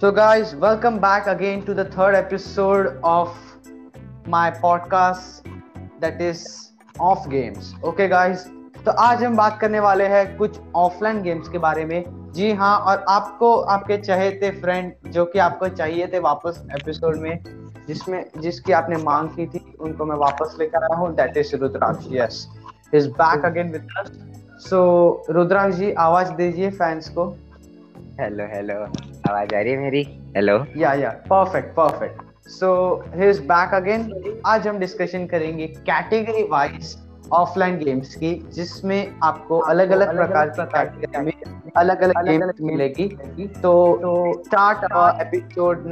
So, guys, welcome back again to the third episode of my podcast that is off games. Okay, guys, तो आज हम बात करने वाले हैं कुछ ऑफलाइन गेम्स के बारे में। जी हाँ और आपको आपके चहेते फ्रेंड जो कि आपको चाहिए थे वापस एपिसोड में जिसमें जिसकी आपने मांग की थी उनको मैं वापस लेकर आया हूँ। That is Rudraksh yes is back again with us so Rudraksh ji आवाज़ दीजिए फैंस को। हेलो हेलो आवाज़ आ रही है मेरी? Hello yeah yeah perfect perfect so he is back again आज हम डिस्कशन करेंगे कैटेगरी वाइज ऑफलाइन गेम्स की जिसमें आपको अलग अलग प्रकार की कैटेगरी में अलग अलग गेम्स मिलेगी। तो start our episode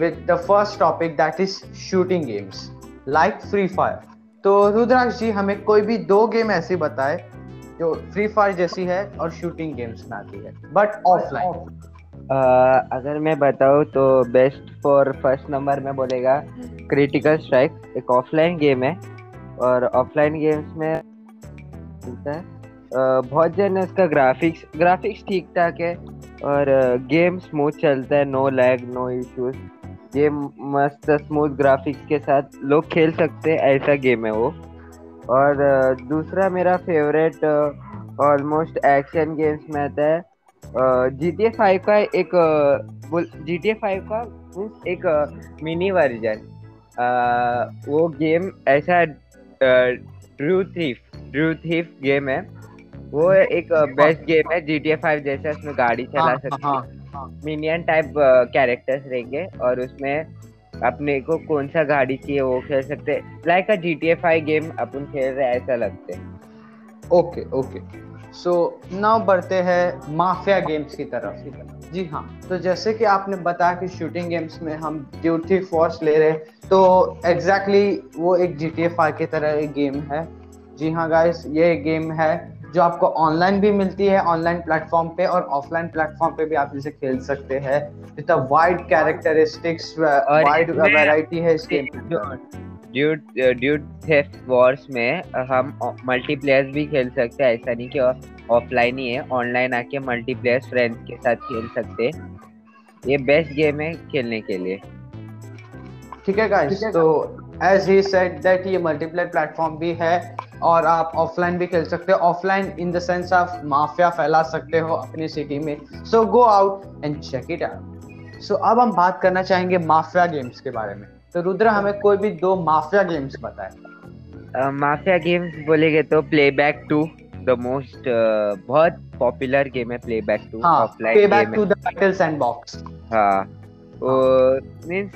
with the first topic that is shooting games like Free Fire तो रुद्राक्ष जी हमें कोई भी दो गेम ऐसी बताए जो फ्री फायर जैसी है और शूटिंग गेम्स में आती है बट ऑफलाइन अगर मैं बताऊँ तो बेस्ट फॉर फ़र्स्ट नंबर में बोलेगा क्रिटिकल स्ट्राइक एक ऑफलाइन गेम है, और ऑफलाइन गेम्स में है बहुत जन इसका ग्राफिक्स ग्राफिक्स ठीक ठाक है, और गेम स्मूथ चलता है no lag no issues game मस्त स्मूथ ग्राफिक्स के साथ लोग खेल सकते हैं, ऐसा गेम है वो। और दूसरा मेरा फेवरेट ऑलमोस्ट एक्शन गेम्स में आता है जी टी ए फाइव का एक जी टी ए फाइव का मीन्स एक मिनी वर्जन वो गेम ऐसा true thief true thief game है। वो एक बेस्ट गेम है जी टी ए फाइव जैसे उसमें गाड़ी चला सकते हाँ, मिनियन टाइप कैरेक्टर्स रहेंगे और उसमें अपने को कौन सा गाड़ी चाहिए, वो खेल सकते like uh G T F I game अपन खेल रहे ऐसा लगते ओके ओके सो नाउ बढ़ते हैं माफिया गेम्स की तरफ़। जी हाँ तो जैसे कि आपने बताया कि शूटिंग गेम्स में हम ड्यूटी फोर्स ले रहे तो एग्जैक्टली exactly वो एक जी टी एफ़ आई की तरह एक गेम है। जी हाँ गाइस ये गेम है। जो आपको ऑनलाइन भी मिलती है ऑनलाइन प्लेटफॉर्म पे और ऑफलाइन प्लेटफॉर्म पे भी आप इसे खेल सकते हैं। Uh wide characteristics wide variety है इस game Dude Dude Theft Wars में हम मल्टीप्लेयर भी खेल सकते हैं। ऐसा नहीं कि ऑफलाइन ही है ऑनलाइन आके मल्टीप्लेयर फ्रेंड्स के साथ खेल सकते हैं। ये बेस्ट गेम है खेलने के लिए। ठीक है गाइस तो एज ही सेड दैट ये मल्टीप्लेयर प्लेटफॉर्म भी है और आप ऑफलाइन भी खेल सकते हो। ऑफलाइन इन द सेंस आप माफिया फैला सकते हो अपनी सिटी में। So go out and check it out so अब हम बात करना चाहेंगे माफिया गेम्स के बारे में। तो रुद्र हमें कोई भी दो माफिया गेम्स बताए। माफिया गेम्स बोलेगे तो play back two the most बहुत पॉपुलर गेम है play back two offline play back two the battle sandbox हाँ। मीन्स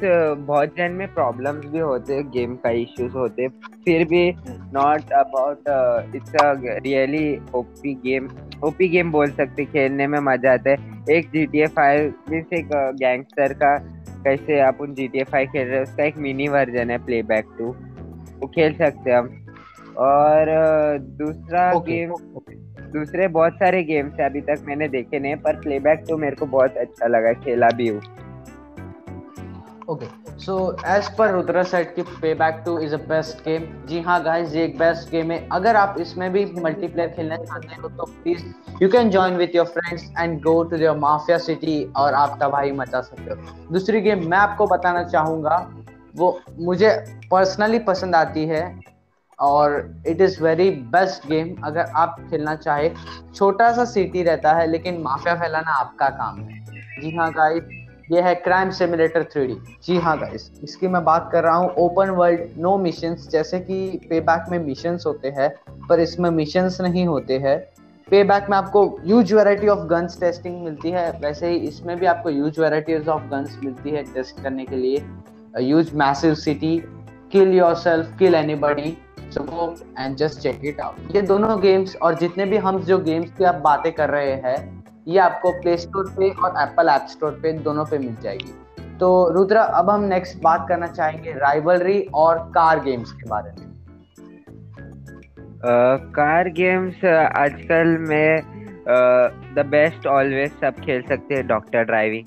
बहुत जन में प्रॉब्लम्स भी होते हैं गेम का इश्यूज़ होते फिर भी not about it's a really OP game OP game बोल सकते खेलने में मज़ा आता है। एक G T A five means एक गैंगस्टर का कैसे आप उन जी टी ए फाइव खेल रहे हैं उसका एक मिनी वर्जन है प्ले बैक टू वो खेल सकते हम। और दूसरा गेम दूसरे बहुत सारे गेम्स है अभी तक मैंने देखे नहीं पर प्लेबैक तो मेरे को बहुत अच्छा लगा खेला भी हूँ। Okay so as per Rudra set की pay back two is a best game ji हाँ गाइस ये एक बेस्ट गेम है। अगर आप इसमें भी मल्टीप्लेयर खेलना चाहते हो तो please you can join with your friends and go to your mafia city और आप तबाही मचा सकते हो। दूसरी गेम मैं आपको बताना चाहूँगा, वो मुझे पर्सनली पसंद आती है और it is very best game अगर आप खेलना चाहे, छोटा सा सिटी रहता है, लेकिन माफिया फैलाना आपका काम है। जी हाँ गाइस ये है क्राइम सिमुलेटर थ्री जी हाँ गाइस इसकी मैं बात कर रहा हूँ। ओपन वर्ल्ड नो मिशंस जैसे कि पे बैक में मिशंस होते हैं, पर इसमें मिशंस नहीं होते हैं। पे बैक में आपको use variety of guns testing मिलती है। वैसे ही इसमें भी आपको यूज़ वेराइटीज ऑफ़ गन्स मिलती है टेस्ट करने के लिए। Use massive city kill yourself kill anybody so go and just check it out ये दोनों गेम्स और जितने भी हम जो गेम्स की आप बातें कर रहे हैं ये आपको प्ले स्टोर पे और एप्पल ऐप स्टोर पे दोनों पे मिल जाएगी। तो रुद्रा अब हम नेक्स्ट बात करना चाहेंगे राइवलरी और कार गेम्स के बारे में। कार गेम्स आजकल में द बेस्ट ऑलवेज सब खेल सकते हैं डॉक्टर ड्राइविंग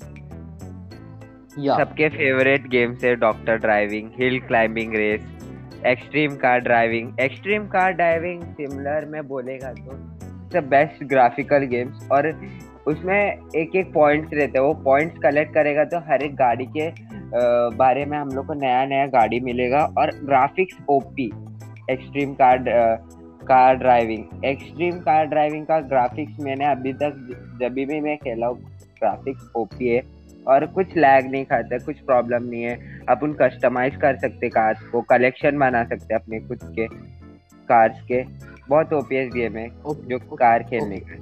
सबके फेवरेट गेम्स है doctor driving hill climbing race extreme car driving extreme car driving similar में बोलेगा तो अ बेस्ट ग्राफिकल गेम्स और उसमें एक एक पॉइंट्स रहते हैं। वो पॉइंट्स कलेक्ट करेगा तो हर एक गाड़ी के बारे में हम लोग को नया नया गाड़ी मिलेगा और graphics OP extreme car car driving extreme car driving का ग्राफिक्स मैंने अभी तक जब भी मैं खेला हूँ ग्राफिक्स ओपी है और कुछ लैग नहीं खाता कुछ प्रॉब्लम नहीं है। अपन कस्टमाइज कर सकते कार्स को कलेक्शन बना सकते अपने खुद के कार्स के। बहुत ओपीएस गेम है जो कार खेलने का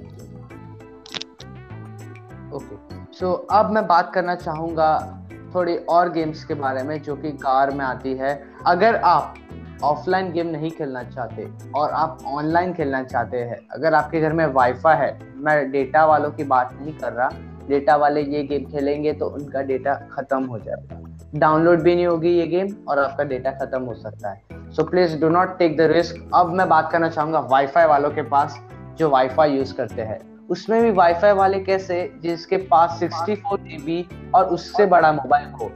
ओके सो अब मैं बात करना चाहूँगा थोड़ी और गेम्स के बारे में जो कि कार में आती है। अगर आप ऑफलाइन गेम नहीं खेलना चाहते और आप ऑनलाइन खेलना चाहते हैं, अगर आपके घर में वाईफाई है, मैं डेटा वालों की बात नहीं कर रहा। डेटा वाले ये गेम खेलेंगे तो उनका डेटा खत्म हो जाएगा। डाउनलोड भी नहीं होगी ये गेम और आपका डेटा खत्म हो सकता है। So please do not take the risk अब मैं बात करना चाहूँगा वाईफाई वालों के पास जो वाईफाई यूज़ करते हैं। उसमें भी वाईफाई वाले कैसे, जिसके पास सिक्सटी फोर जीबी और उससे बड़ा मोबाइल हो।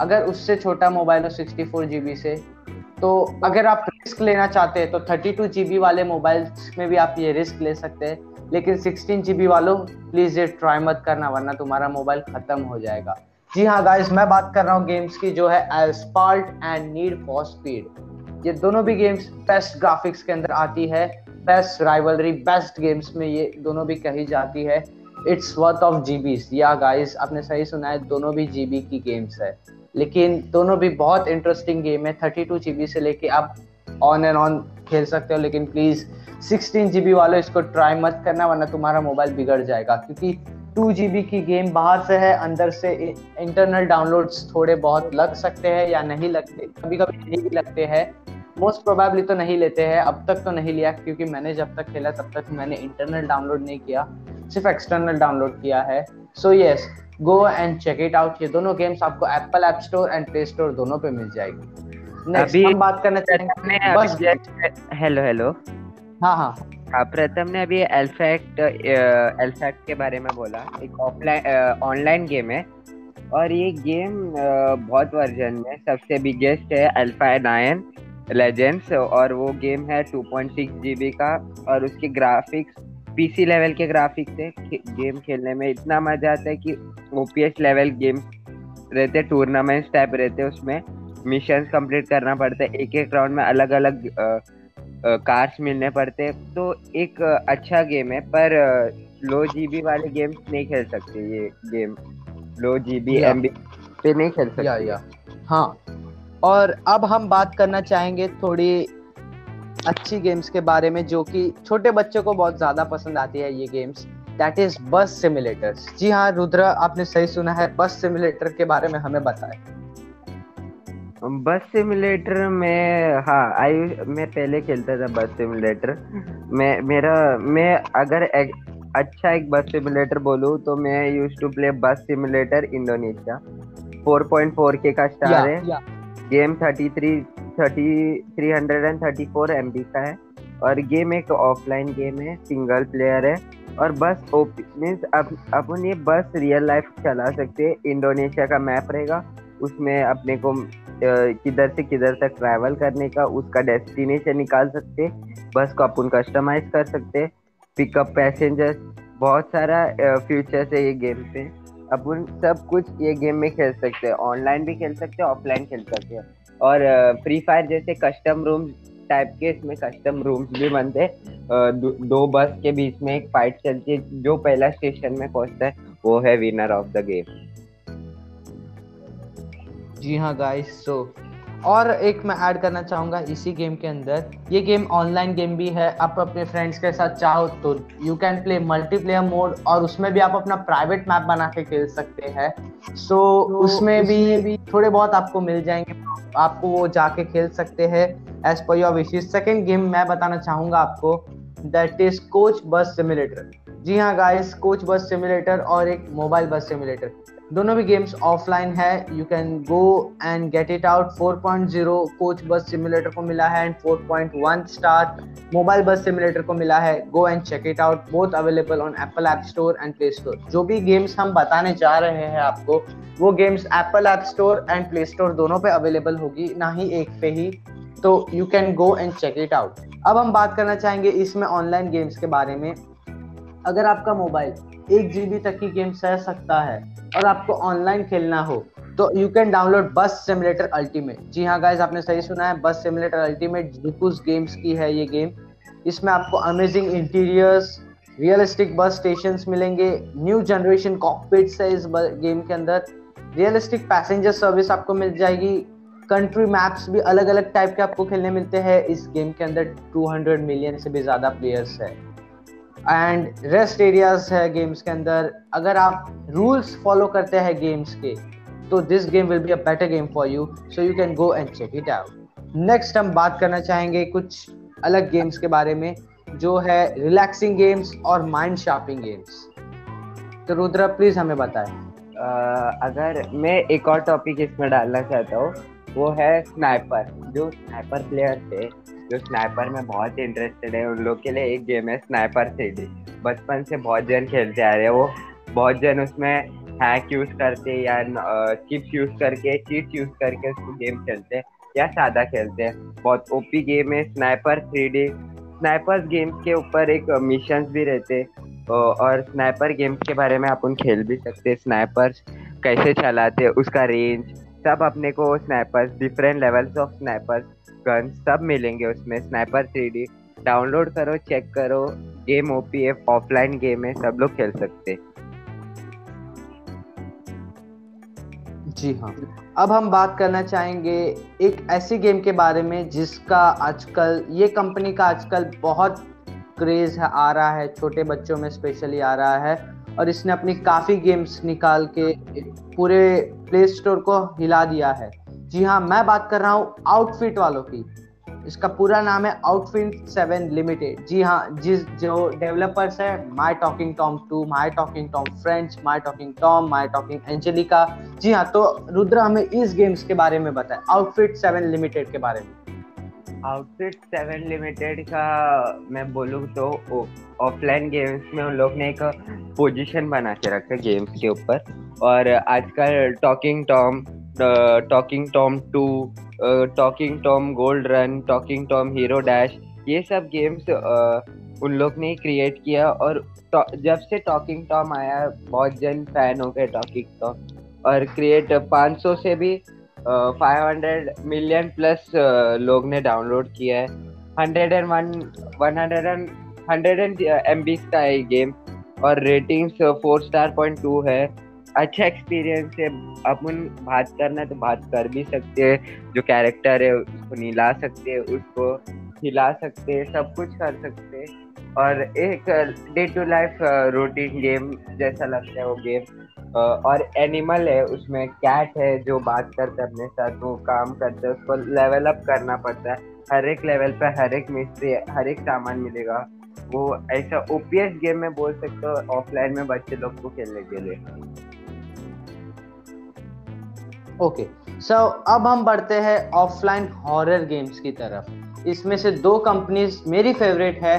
अगर उससे छोटा मोबाइल हो सिक्सटी फोर जीबी से तो अगर आप रिस्क लेना चाहते हैं तो थर्टी टू जीबी वाले मोबाइल में भी आप ये रिस्क ले सकते हैं। लेकिन सिक्सटीन जीबी वालों प्लीज़ ये ट्राई मत करना, वरना तुम्हारा मोबाइल खत्म हो जाएगा। जी हाँ गाइस मैं बात कर रहा हूँ गेम्स की, जो है Asphalt and Need for Speed ये दोनों भी गेम्स बेस्ट ग्राफिक्स के अंदर आती है। बेस्ट राइवलरी बेस्ट गेम्स में ये दोनों भी कही जाती है। इट्स वर्थ ऑफ़ जीबी या गाइस आपने सही सुना है, दोनों भी जीबी की गेम्स है। लेकिन दोनों भी बहुत इंटरेस्टिंग गेम है। थर्टी टू जीबी से लेके आप ऑन एंड ऑन खेल सकते हो। लेकिन प्लीज़ सिक्सटीन जीबी वालों, इसको ट्राई मत करना, वरना तुम्हारा मोबाइल बिगड़ जाएगा। क्योंकि टू जीबी की गेम बाहर से है, अंदर से इंटरनल डाउनलोड्स थोड़े बहुत लग सकते हैं या नहीं लगते कभी कभी नहीं भी लगते हैं। मोस्ट प्रोबेबली तो नहीं लेते हैं अब तक तो नहीं लिया क्योंकि मैंने जब तक खेला तब तक मैंने इंटरनल डाउनलोड नहीं किया सिर्फ़ एक्सटर्नल डाउनलोड किया है। So yes go and check it out ये दोनों गेम्स आपको Apple App Store and Play Store दोनों पे मिल जाएगी। नेक्स्ट हम बात करना चाहेंगे बस। Hello hello. हाँ हाँ। हाँ प्रथम ने अभी एल्फैक्ट एल्फैक्ट के बारे में बोला। एक ऑफलाइन ऑनलाइन गेम है। और ये गेम बहुत वर्जन में सबसे बिगेस्ट है अल्फ़ा नाइन लेजेंड्स और वो गेम है टू पॉइंट 2.6 जीबी का और उसके ग्राफिक्स पीसी लेवल के ग्राफिक्स है। गेम खेलने में इतना मज़ा आता है कि ओपीएस लेवल गेम रहते टूर्नामेंट्स टाइप रहते उसमें। मिशन कंप्लीट करना पड़ता है। एक एक राउंड में अलग अलग कार्स मिलने पड़ते तो एक अच्छा गेम है पर लो जीबी वाले गेम्स नहीं खेल सकते ये गेम लो जीबी एम पे नहीं खेल सकते। या, या. हाँ और अब हम बात करना चाहेंगे थोड़ी अच्छी गेम्स के बारे में जो कि छोटे बच्चों को बहुत ज़्यादा पसंद आती है ये गेम्स दैट इज़ बस सिमुलेटर्स जी हाँ रुद्र आपने सही सुना है बस सिमुलेटर के बारे में हमें बताएँ। बस सिमुलेटर में हाँ आई मैं पहले खेलता था बस सिमुलेटर मैं मेरा मैं अगर एक, अच्छा एक बस सिमुलेटर बोलूँ तो मैं use to play bus simulator Indonesia 4.4 के का स्टार है। या. Game thirty three thirty three hundred and thirty four M B का है। और गेम एक ऑफलाइन गेम है, सिंगल प्लेयर है। और बस मीन्स अपन ये बस रियल लाइफ चला सकते हैं। इंडोनेशिया का मैप रहेगा, उसमें अपने को किधर से किधर तक ट्रैवल करने का, उसका डेस्टिनेशन निकाल सकते बस को अपन कस्टमाइज कर सकते पिकअप पैसेंजर्स बहुत सारा फ्यूचर्स है ये गेम पे। अपन सब कुछ ये गेम में खेल सकते हैं। ऑनलाइन भी खेल सकते हैं ऑफलाइन खेल सकते हैं। और फ्री फायर जैसे कस्टम रूम टाइप के इसमें कस्टम रूम्स भी बनते हैं। दो बस के बीच में एक फाइट चलती है, जो पहला स्टेशन में पहुँचता है, वो है विनर ऑफ़ द गेम जी हाँ गाइस सो और एक मैं ऐड करना चाहूँगा इसी गेम के अंदर। ये गेम ऑनलाइन गेम भी है। आप अपने फ्रेंड्स के साथ चाहो तो you can play multiplayer mode और उसमें भी आप अपना प्राइवेट मैप बना के खेल सकते हैं। सो so, तो उसमें भी, भी थोड़े बहुत आपको मिल जाएँगे। आपको वो जाके खेल सकते हैं। As per your wishes second game मैं बताना चाहूँगा आपको। That is coach bus simulator जी हाँ गाइस कोच बस सिमुलेटर और एक मोबाइल बस सिमुलेटर दोनों भी गेम्स ऑफलाइन है। You can go and get it out 4.0 coach bus simulator को मिला है and 4.1 star mobile bus simulator को मिला है। Go and check it out both available on Apple App Store and Play Store जो भी games हम बताने जा रहे हैं आपको, वो games Apple App Store and Play Store दोनों पे अवेलेबल होगी, ना ही एक पे ही। तो you can go and check it out अब हम बात करना चाहेंगे इसमें ऑनलाइन गेम्स के बारे में। अगर आपका मोबाइल एक जीबी तक की गेम सह सकता है और आपको ऑनलाइन खेलना हो तो you can download bus simulator ultimate जी हाँ गाइज़ आपने सही सुना है बस सिमुलेटर अल्टीमेट जुकुस गेम्स की है ये गेम इसमें आपको amazing interiors realistic bus station मिलेंगे न्यू जनरेशन कॉकपिट्स है इस गेम के अंदर। रियलिस्टिक पैसेंजर सर्विस आपको मिल जाएगी। कंट्री मैप्स भी अलग अलग टाइप के आपको खेलने मिलते हैं। इस गेम के अंदर 200 मिलियन से भी ज़्यादा प्लेयर्स है। एंड रेस्ट एरियाज़ है गेम्स के अंदर। अगर आप रूल्स फॉलो करते हैं गेम्स के तो this game will be a better game for you so you can go and check it out next हम बात करना चाहेंगे कुछ अलग गेम्स के बारे में, जो है रिलैक्सिंग गेम्स और माइंड शार्पिंग गेम्स तो रुद्रा प्लीज़ हमें बताएँ। अगर मैं एक और टॉपिक इसमें डालना चाहता हूँ, वो है स्नाइपर जो स्नाइपर प्लेयर थे। जो स्नाइपर में बहुत इंटरेस्टेड है, उन लोग के लिए एक गेम है स्नाइपर थ्री बचपन से बहुत जन खेलते आ रहे हैं, वो बहुत जन उसमें हैक यूज़ करते या चिप्स यूज़ करके चीट यूज़ करके उसको गेम खेलते हैं, या सादा खेलते हैं। बहुत ओपी गेम है sniper three D snipers games के ऊपर एक मिशन भी रहते और स्नाइपर गेम्स के बारे में अपन खेल भी सकते स्नाइपर्स कैसे चलाते उसका रेंज सब अपने को snipers different levels of snipers gun सब मिलेंगे उसमें. स्नाइपर थ्री डाउनलोड करो चेक करो. गेम ओपीएफ ऑफलाइन गेम है, सब लोग खेल सकते जी हाँ. अब हम बात करना चाहेंगे एक ऐसी गेम के बारे में जिसका आजकल, ये कंपनी का आजकल बहुत क्रेज आ रहा है, छोटे बच्चों में स्पेशली आ रहा है. और इसने अपनी काफ़ी गेम्स निकाल के पूरे प्ले स्टोर को हिला दिया है। जी हाँ मैं बात कर रहा हूँ आउटफिट वालों की। इसका पूरा नाम है आउटफिट सेवन लिमिटेड जी हाँ जिस जो डेवलपर्स है My Talking Tom two My Talking Tom Friends My Talking Tom My Talking Angela जी हाँ तो रुद्र हमें इस गेम्स के बारे में बताए आउटफिट सेवन लिमिटेड के बारे में। आउटफिट सेवन लिमिटेड का मैं बोलूँ तो ऑफलाइन गेम्स में उन लोग ने एक पोजीशन बना के रखा गेम्स के ऊपर। और आजकल Talking Tom Talking Tom two Talking Tom Gold Run Talking Tom Hero Dash ये सब गेम्स उन लोग ने क्रिएट किया। और जब से टॉकिंग टॉम आया, बहुत जन फ़ैन हो गए टॉकिंग टॉम और क्रिएट 500 से भी फाइव हंड्रेड मिलियन प्लस लोग ने डाउनलोड किया है। Hundred and one one hundred and hundred and M का है गेम और ratings four star point two है। अच्छा एक्सपीरियंस है। अपन बात करना है तो बात कर भी सकते हैं। जो कैरेक्टर है, उसको नीला सकते हैं उसको हिला सकते हैं। सब कुछ कर सकते हैं। और एक day to life routine game जैसा लगता है वो गेम और एनिमल है, उसमें कैट है जो बात करता है अपने साथ, वो काम करता है, उसको लेवल अप करना पड़ता है। हर एक लेवल पे हर एक मिस्ट्री हर एक सामान मिलेगा। वो ऐसा ओपीएस गेम में बोल सकते हो ऑफलाइन में बच्चे लोग को खेलने के लिए। ओके सो अब हम बढ़ते हैं ऑफलाइन हॉरर गेम्स की तरफ़। इसमें से दो कंपनीज़ मेरी फेवरेट है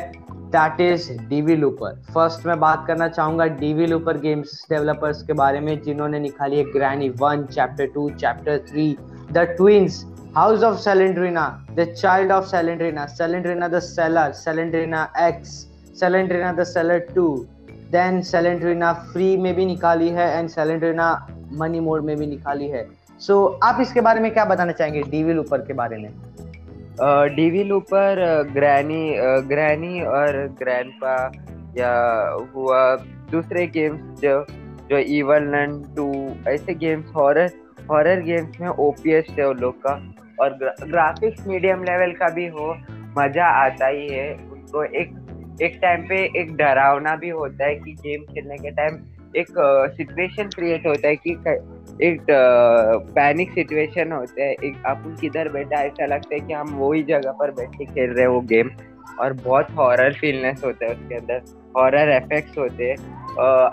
that is DV Looper first मैं बात करना चाहूँगा डीवी लूपर गेम्स डेवलपर्स के बारे में जिन्होंने निकाली है Granny one chapter two chapter three the Twins House of Slendrina the Child of Slendrina Slendrina the Cellar Slendrina X Slendrina the Cellar two then Slendrina free में भी निकाली है एंड सेलेंड्रीना मनी मोड में भी निकाली है। सो so, आप इसके बारे में क्या बताना चाहेंगे डीवी लूपर के बारे में? डीवी लूपर ग्रैनी ग्रैनी और ग्रैंडपा या हुआ दूसरे गेम्स जो जो इवन लन टू ऐसे गेम्स हॉरर हॉरर गेम्स में ओपीएस है उन लोग का। और ग्रा, ग्राफिक्स मीडियम लेवल का भी हो मज़ा आता ही है। उनको एक एक टाइम पे एक डरावना भी होता है कि गेम खेलने के टाइम एक सिचुएशन क्रिएट होता है कि एक पैनिक सिचुएशन होता है। एक अपन किधर बैठा, ऐसा लगता है कि हम वही जगह पर बैठ खेल रहे हैं वो गेम और बहुत हॉरर फीलनेस होता है उसके अंदर। हॉरर इफेक्ट्स होते हैं।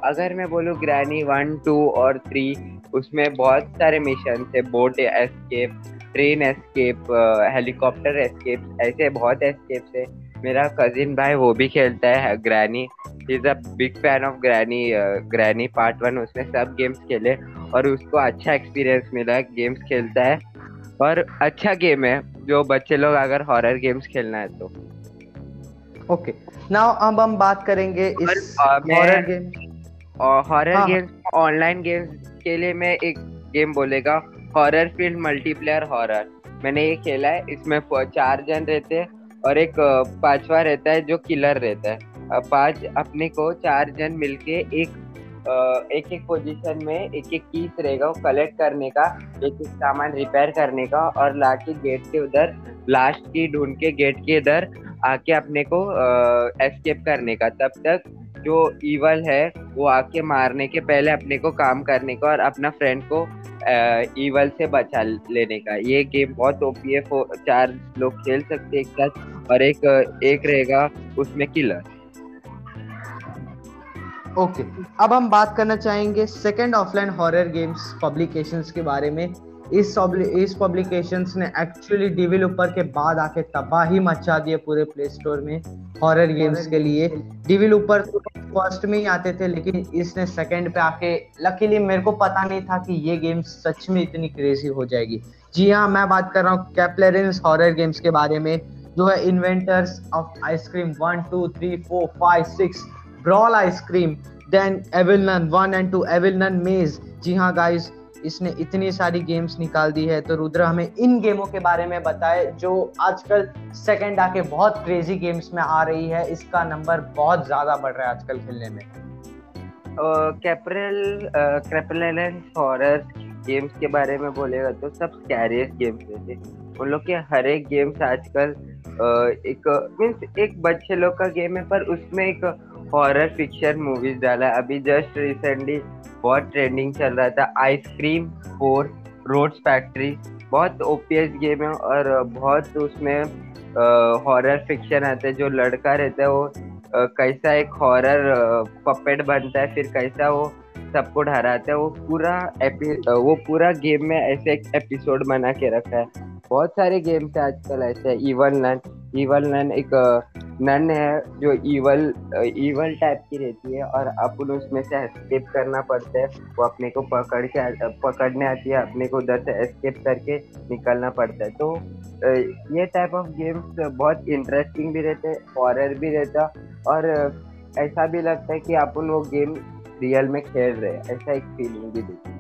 अगर मैं बोलूँ ग्रैनी वन टू और थ्री उसमें बहुत सारे मिशन थे boat escape train escape helicopter escape ऐसे बहुत एस्केप्स है। मेरा कजिन भाई वो भी खेलता है Granny is a big fan of Granny Granny part one उसने सब गेम्स खेले और उसको अच्छा एक्सपीरियंस मिला गेम्स खेलता है. और अच्छा गेम है जो बच्चे लोग अगर हॉरर गेम्स खेलना है तो. ओके नाउ अब हम बात करेंगे इस horror game horror games online games के लिए मैं एक गेम बोलेगा हॉरर फ़ील्ड मल्टीप्लेयर हॉरर मैंने ये खेला है इसमें चार जन रहते हैं. और एक पांचवा रहता है जो किलर रहता है। पाँच अपने को चार जन मिलके एक एक एक पोजीशन में एक एक पीस रहेगा वो कलेक्ट करने का एक एक सामान रिपेयर करने का और लाके गेट के उधर लास्ट की ढूंढ के गेट के इधर आके अपने को एस्केप करने का। तब तक जो ईवल है, वो आके मारने के पहले अपने को काम करने का और अपना फ्रेंड को ईवल से बचा लेने का ये गेम बहुत ओपी है चार लोग खेल सकते एक साथ और एक एक रहेगा उसमें किलर ओके okay. अब हम बात करना चाहेंगे second offline horror games publications के बारे में इस इस पब्लिकेशंस ने एक्चुअली डेवलपर के बाद आके तबाही मचा दिए पूरे प्ले स्टोर में हॉरर गेम्स के लिए। डेवलपर तो फ़र्स्ट में ही आते थे लेकिन इसने सेकंड पे आके लकीली मेरे को पता नहीं था कि ये गेम सच में इतनी क्रेजी हो जाएगी। जी हाँ मैं बात कर रहा हूँ कैपलेरेंस हॉरर गेम्स के बारे में जो है inventors of Ice Scream one two three four five six brawl Ice Scream then evil one and two evil maze जी हाँ गाइस इसने इतनी सारी गेम्स निकाल दी है तो रुद्र हमें इन गेमों के बारे में बताए, जो आजकल सेकंड आके बहुत क्रेजी गेम्स में आ रही है। इसका नंबर बहुत ज़्यादा बढ़ रहा है आजकल खेलने में। कैपरल कैपरल हॉरर गेम्स के बारे में बोलेगा तो सब कैरियर गेम्स रहते उन लोग के हर एक गेम्स आजकल एक मीन्स एक बच्चे लोग का गेम है, पर उसमें एक हॉरर फिक्शन मूवीज़ डाला अभी जस्ट रिसेंटली बहुत ट्रेंडिंग चल रहा था Ice Scream four Rod's factory बहुत ओपीएस गेम है और बहुत उसमें हॉरर फिक्शन आता है। जो लड़का रहता है वो कैसा एक हॉरर पपेट बनता है, फिर कैसा वो सबको डराता है। वो पूरा वो पूरा गेम में ऐसे एक एपिसोड बना के रखा है। बहुत सारे गेम्स है आजकल ऐसे इवन नन इवल नन एक नन है जो इवल इवल टाइप की रहती है और अपन उसमें से एस्केप करना पड़ता है। वो अपने को पकड़ के पकड़ने आती है, अपने को उधर से एस्केप करके निकलना पड़ता है। तो ये टाइप ऑफ़ गेम्स बहुत इंटरेस्टिंग भी रहते हैं हॉरर भी रहता और ऐसा भी लगता है कि अपन वो गेम रियल में खेल रहे हैं, ऐसा एक फीलिंग भी देती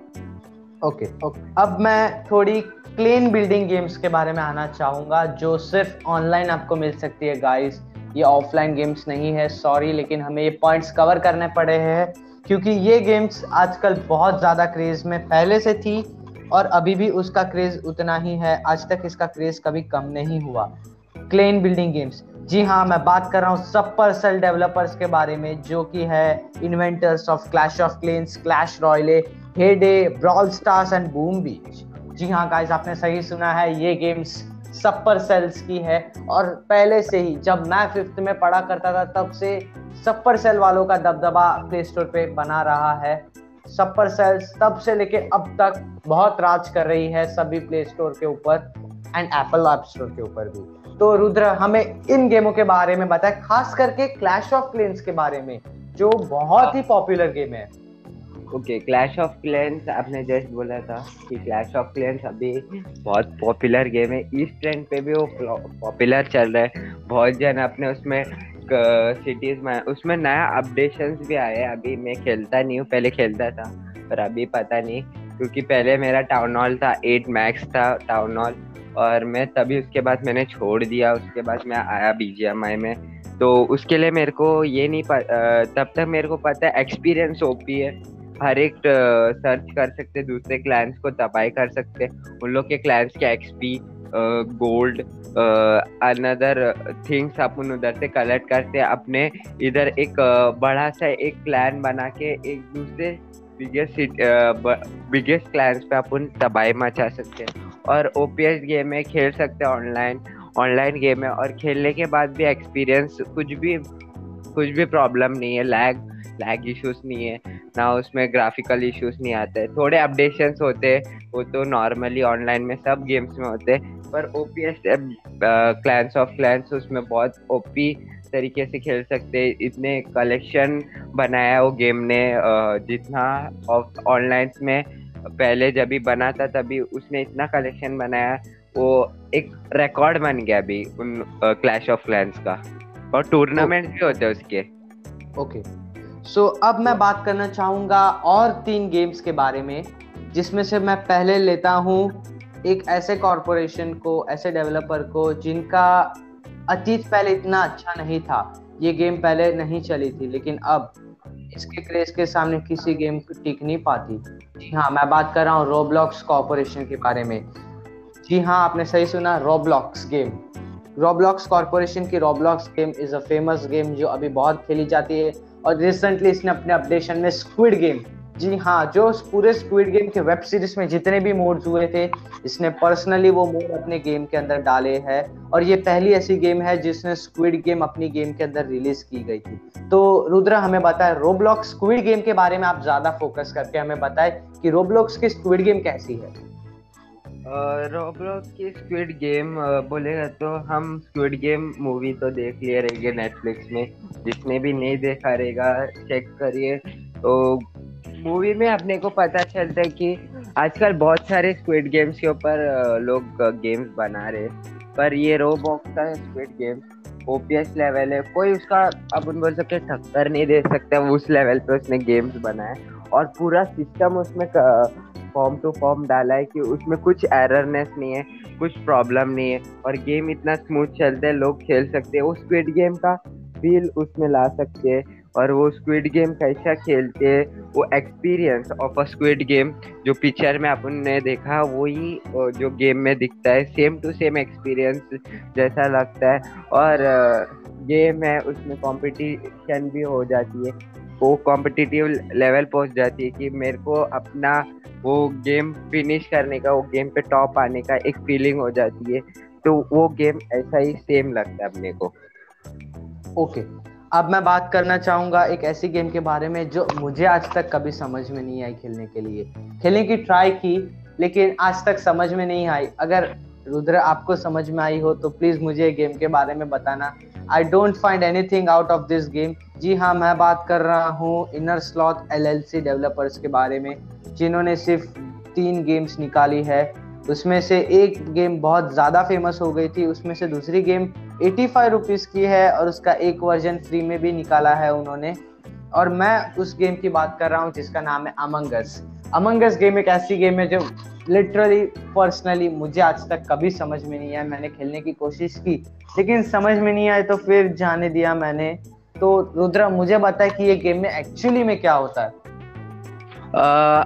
ओके ओके अब मैं थोड़ी क्लीन बिल्डिंग गेम्स के बारे में आना चाहूँगा, जो सिर्फ़ ऑनलाइन आपको मिल सकती है गाइस ये ऑफलाइन गेम्स नहीं है सॉरी लेकिन हमें ये पॉइंट्स कवर करने पड़े हैं, क्योंकि ये गेम्स आजकल बहुत ज़्यादा क्रेज में पहले से थी और अभी भी उसका क्रेज उतना ही है। आज तक इसका क्रेज कभी कम नहीं हुआ। क्लेन बिल्डिंग गेम्स जी हाँ मैं बात कर रहा हूँ सपर सेल डेवलपर्स के बारे में, जो कि है inventors of Clash of Clans Clash Royale Hay Day Brawl Stars and Boom Beach जी हाँ गाइस आपने सही सुना है ये गेम्स सपर सेल्स की है। और पहले से ही जब मैं फिफ्थ में पढ़ा करता था तब से सपर सेल वालों का दबदबा प्ले स्टोर पे बना रहा है। सपर सेल्स तब से लेके अब तक बहुत राज कर रही है सभी प्ले स्टोर के ऊपर एंड एप्पल ऐप स्टोर के ऊपर भी। तो रुद्र हमें इन गेमों के बारे में बताए खास करके क्लैश ऑफ़ क्लेन्स के बारे में जो बहुत ही पॉपुलर गेम है। ओके क्लैश ऑफ़ क्लैंस आपने जस्ट बोला था कि क्लैश ऑफ़ क्लैंस अभी बहुत पॉपुलर गेम है। ईस्ट ट्रेंड पे भी वो पॉपुलर चल रहा है। बहुत जन अपने उसमें सिटीज़ में, उसमें नया अपडेशंस भी आए अभी मैं खेलता नहीं हूँ, पहले खेलता था, पर अभी पता नहीं, क्योंकि पहले मेरा टाउन हॉल था एट मैक्स था टाउन हॉल और मैं तभी उसके बाद मैंने छोड़ दिया। उसके बाद मैं आया बीजीएमआई में। तो उसके लिए मेरे को ये नहीं पता तब तक मेरे को पता है एक्सपीरियंस ओपी है। हर एक सर्च कर सकते, दूसरे क्लाइंट्स को तबाही कर सकते। उन लोग के क्लाइंट्स के एक्सपी गोल्ड अनदर थिंग्स अपन उधर से कलेक्ट करते, अपने इधर एक बड़ा सा एक प्लान बना के एक दूसरे बिगेस्ट बिगेस्ट क्लाइंट्स पे अपन तबाही मचा सकते हैं। और ओपीएस गेम में खेल सकते हैं ऑनलाइन ऑनलाइन गेम है और खेलने के बाद भी एक्सपीरियंस कुछ भी कुछ भी प्रॉब्लम नहीं है लैग लैग इश्यूज़ नहीं है। ना उसमें ग्राफिकल इश्यूज़ नहीं आते। थोड़े अपडेशन होते हैं वो तो नॉर्मली ऑनलाइन में सब गेम्स में होते। हैं पर O P S clans of clans उसमें बहुत ओ पी तरीके से खेल सकते। इतने कलेक्शन बनाया वो गेम ने जितना ऑफ़ ऑनलाइन में पहले जब भी बना था तभी उसने इतना कलेक्शन बनाया। वो एक रिकॉर्ड बन गया अभी उन क्लैश ऑफ़ क्लैंस का। और टूर्नामेंट भी होते हैं उसके। ओके सो so, अब मैं बात करना चाहूँगा और तीन गेम्स के बारे में जिसमें से मैं पहले लेता हूँ एक ऐसे कॉरपोरेशन को ऐसे डेवलपर को जिनका अतीत पहले इतना अच्छा नहीं था। ये गेम पहले नहीं चली थी लेकिन अब इसके क्रेज के सामने किसी गेम को टिक नहीं पाती। जी हाँ मैं बात कर रहा हूँ रोब्लॉक्स कॉरपोरेशन के बारे में। जी हाँ आपने सही सुना रोब्लॉक्स गेम रोब्लॉक्स कॉरपोरेशन की Roblox game is a famous game जो अभी बहुत खेली जाती है। और रिसेंटली इसने अपने अपडेशन में स्क्विड गेम जी हाँ जो पूरे स्क्विड गेम के वेब सीरीज़ में जितने भी मोड्स हुए थे, इसने पर्सनली वो मोड अपने गेम के अंदर डाले हैं। और ये पहली ऐसी गेम है जिसने स्क्विड गेम अपनी गेम के अंदर रिलीज़ की गई थी। तो रुद्रा, हमें बताए रोब्लॉक स्क्विड गेम के बारे में आप ज़्यादा फोकस करके हमें बताए कि रोब्लॉक्स की स्क्विड गेम कैसी है। रोब्लॉक्स की स्क्विड गेम बोलेगा तो हम स्क्विड गेम मूवी तो देख लिए रहेंगे नेटफ्लिक्स में। जिसने भी नहीं देखा रहेगा चेक करिए। तो मूवी में अपने को पता चलता है कि आजकल बहुत सारे स्क्विड गेम्स के ऊपर लोग गेम्स बना रहे पर ये रोबॉक्स का स्क्विड गेम ओपीएस लेवल है। कोई उसका अपन बोल सकते टक्कर नहीं दे सकता। उस लेवल पे उसने गेम्स बनाए। और पूरा सिस्टम उसमें फॉर्म टू फॉर्म डाला है कि उसमें कुछ एररनेस नहीं है, कुछ प्रॉब्लम नहीं है और गेम इतना स्मूथ चलता है, लोग खेल सकते हैं। उस स्क्विड गेम का फील उसमें ला सकते हैं और वो स्क्विड गेम कैसा खेलते हैं, वो experience of a squid game जो पिक्चर में अपन ने देखा, वही जो गेम में दिखता है। सेम टू सेम एक्सपीरियंस जैसा लगता है और गेम है उसमें कंपटीशन भी हो जाती है। वो कॉम्पिटिटिव लेवल पहुँच जाती है कि मेरे को अपना वो गेम फिनिश करने का, वो गेम पे टॉप आने का एक फीलिंग हो जाती है। तो वो गेम ऐसा ही सेम लगता है अपने को। Okay okay. अब मैं बात करना चाहूँगा एक ऐसी गेम के बारे में जो मुझे आज तक कभी समझ में नहीं आई खेलने के लिए। खेलने की ट्राई की, लेकिन आज तक समझ में नहीं आई। अगर रुद्र आपको समझ में आई हो तो प्लीज़ मुझे गेम के बारे में बताना। I don't find anything out of this game जी हाँ मैं बात कर रहा हूँ Innersloth L L C developers के बारे में, जिन्होंने सिर्फ़ तीन गेम्स निकाली है। उसमें से एक गेम बहुत ज़्यादा फ़ेमस हो गई थी, उसमें से दूसरी गेम एटी फाइव रुपीज़ की है और उसका एक वर्जन फ्री में भी निकाला है उन्होंने। और मैं उस गेम की बात कर रहा हूँ, जिसका नाम है अमंगस अमंगस गेम एक ऐसी गेम है जो लिटरली पर्सनली मुझे आज तक कभी समझ में नहीं आया। मैंने खेलने की कोशिश की, लेकिन समझ में नहीं आए तो फिर जाने दिया मैंने। तो रुद्रा मुझे बता कि ये गेम में एक्चुअली में क्या होता है?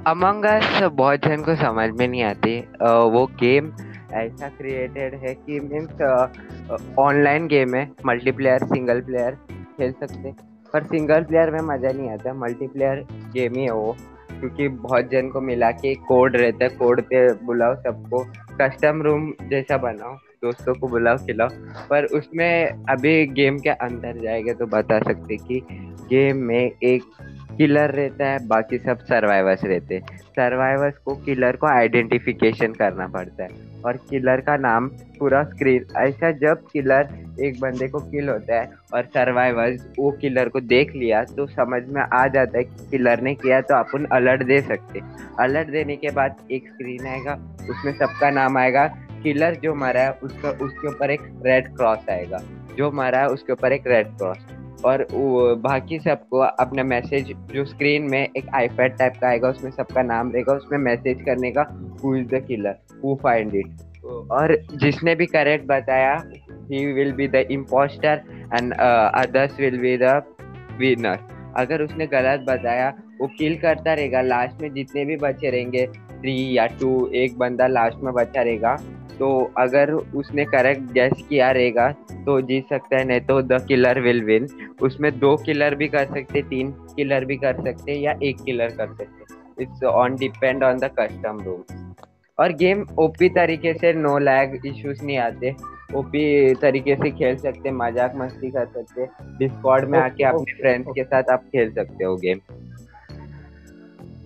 अमंग अस बहुत जन को समझ में नहीं आती। uh, वो गेम ऐसा क्रिएटेड है कि मीन्स ऑनलाइन गेम है। मल्टीप्लेयर सिंगल प्लेयर खेल सकते पर सिंगल प्लेयर में मज़ा नहीं आता। मल्टीप्लेयर गेम ही है वो। क्योंकि बहुत जन को मिला के कोड रहता है। कोड पे बुलाओ सबको। कस्टम रूम जैसा बनाओ। दोस्तों को बुलाओ, खिलाओ। पर उसमें अभी गेम के अंदर जाएगा तो बता सकते कि गेम में एक किलर रहता है, बाकी सब सर्वाइवर्स रहते हैं। सर्वाइवर्स को किलर को आइडेंटिफिकेशन करना पड़ता है। और किलर का नाम पूरा स्क्रीन ऐसा जब किलर एक बंदे को किल होता है और सर्वाइवर्स वो किलर को देख लिया तो समझ में आ जाता है कि किलर ने किया तो अपन अलर्ट दे सकते अलर्ट देने के बाद एक स्क्रीन आएगा, उसमें सबका नाम आएगा किलर जो मरा है, उसका, उसके ऊपर एक रेड क्रॉस आएगा। जो मरा है, उसके ऊपर एक रेड क्रॉस और बाकी सबको अपना मैसेज जो स्क्रीन में एक आईपैड टाइप का आएगा, उसमें सबका नाम रहेगा, उसमें मैसेज करने का who is the killer who find it और जिसने भी करेक्ट बताया ही will be the imposter and others will be the winner अगर उसने गलत बताया, वो किल करता रहेगा। लास्ट में जितने भी बचे रहेंगे थ्री या टू एक बंदा लास्ट में बचा रहेगा। तो अगर उसने करेक्ट गैस किया रहेगा तो जीत सकता है नहीं तो द किलर विल विन उसमें दो किलर भी कर सकते तीन किलर भी कर सकते या एक किलर कर सकते it's on depend on the custom room और गेम ओपी तरीके से नो लैग इश्यूज़ नहीं आते। ओपी तरीके से खेल सकते मज़ाक मस्ती कर सकते डिस्कॉर्ड में आके अपने फ्रेंड्स के साथ आप खेल सकते हो गेम